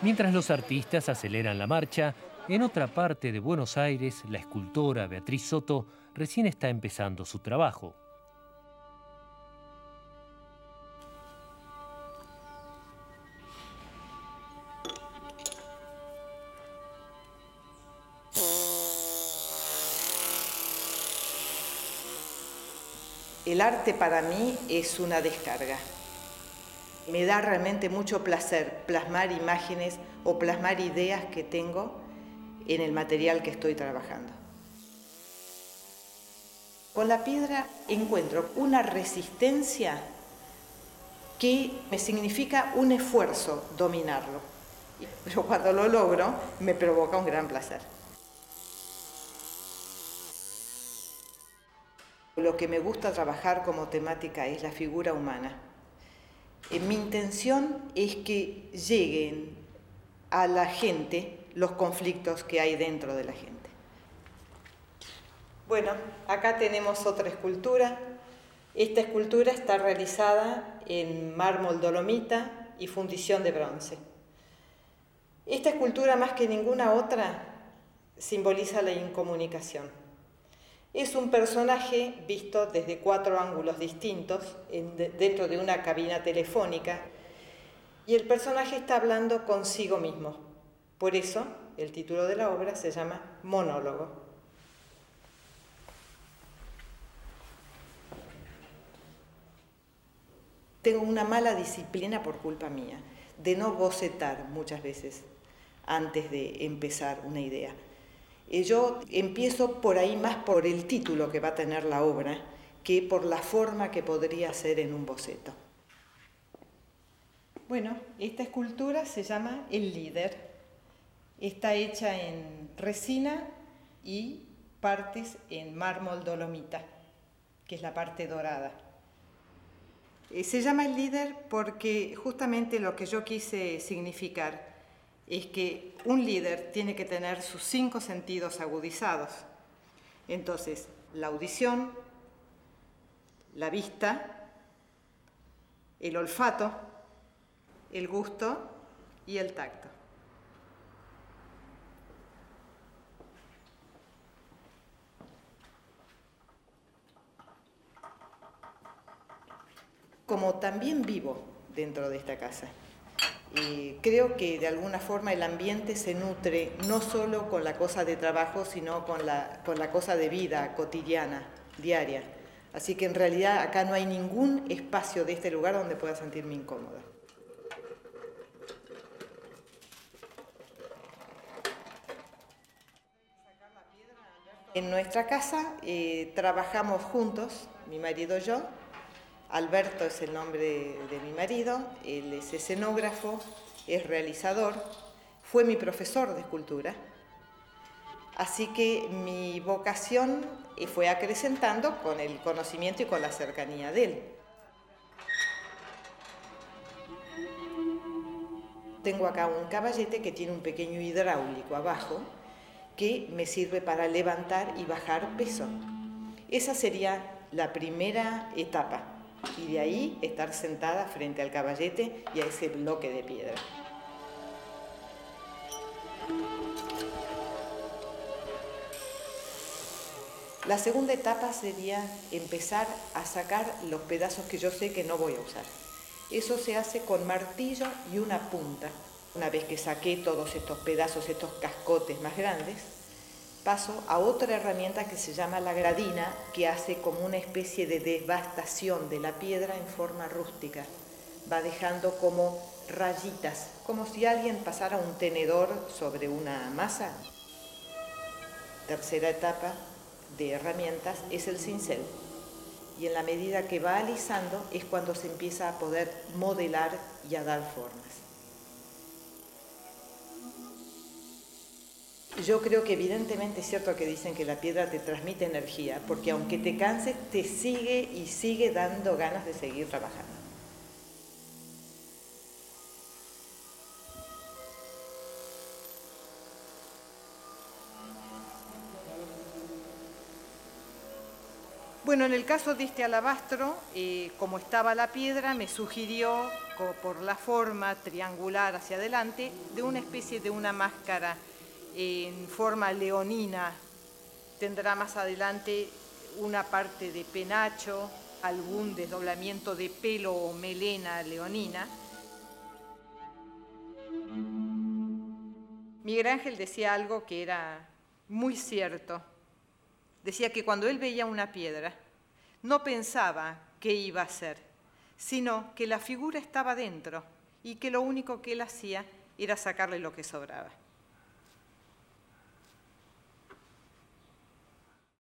Mientras los artistas aceleran la marcha, en otra parte de Buenos Aires, la escultora Beatriz Soto recién está empezando su trabajo. El arte para mí es una descarga. Me da realmente mucho placer plasmar imágenes o plasmar ideas que tengo en el material que estoy trabajando. Con la piedra encuentro una resistencia que me significa un esfuerzo dominarlo. Pero cuando lo logro me provoca un gran placer. Lo que me gusta trabajar como temática es la figura humana. Eh, mi intención es que lleguen a la gente los conflictos que hay dentro de la gente. Bueno, acá tenemos otra escultura. Esta escultura está realizada en mármol dolomita y fundición de bronce. Esta escultura, más que ninguna otra, simboliza la incomunicación. Es un personaje visto desde cuatro ángulos distintos dentro de una cabina telefónica y el personaje está hablando consigo mismo. Por eso el título de la obra se llama Monólogo. Tengo una mala disciplina por culpa mía, de no bocetar muchas veces antes de empezar una idea. Yo empiezo por ahí más por el título que va a tener la obra que por la forma que podría ser en un boceto. Bueno, esta escultura se llama El líder. Está hecha en resina y partes en mármol dolomita, que es la parte dorada. Eh, se llama el líder porque justamente lo que yo quise significar es que un líder tiene que tener sus cinco sentidos agudizados. Entonces, la audición, la vista, el olfato, el gusto y el tacto. Como también vivo dentro de esta casa creo que de alguna forma el ambiente se nutre no solo con la cosa de trabajo, sino con la, con la cosa de vida cotidiana, diaria. Así que en realidad acá no hay ningún espacio de este lugar donde pueda sentirme incómoda. En nuestra casa eh, trabajamos juntos, mi marido y yo, Alberto es el nombre de, mi marido, él es escenógrafo, es realizador, fue mi profesor de escultura. Así que mi vocación fue acrecentando con el conocimiento y con la cercanía de él. Tengo acá un caballete que tiene un pequeño hidráulico abajo que me sirve para levantar y bajar peso. Esa sería la primera etapa y de ahí estar sentada frente al caballete y a ese bloque de piedra. La segunda etapa sería empezar a sacar los pedazos que yo sé que no voy a usar. Eso se hace con martillo y una punta. Una vez que saqué todos estos pedazos, estos cascotes más grandes, paso a otra herramienta que se llama la gradina, que hace como una especie de devastación de la piedra en forma rústica. Va dejando como rayitas, como si alguien pasara un tenedor sobre una masa. Tercera etapa de herramientas es el cincel. Y en la medida que va alisando es cuando se empieza a poder modelar y a dar formas. Yo creo que evidentemente es cierto que dicen que la piedra te transmite energía, porque aunque te canses, te sigue y sigue dando ganas de seguir trabajando. Bueno, en el caso de este alabastro, eh, como estaba la piedra, me sugirió, por la forma triangular hacia adelante, de una especie de una máscara en forma leonina. Tendrá más adelante una parte de penacho, algún desdoblamiento de pelo o melena leonina. Miguel Ángel decía algo que era muy cierto. Decía que cuando él veía una piedra, no pensaba qué iba a hacer, sino que la figura estaba dentro y que lo único que él hacía era sacarle lo que sobraba.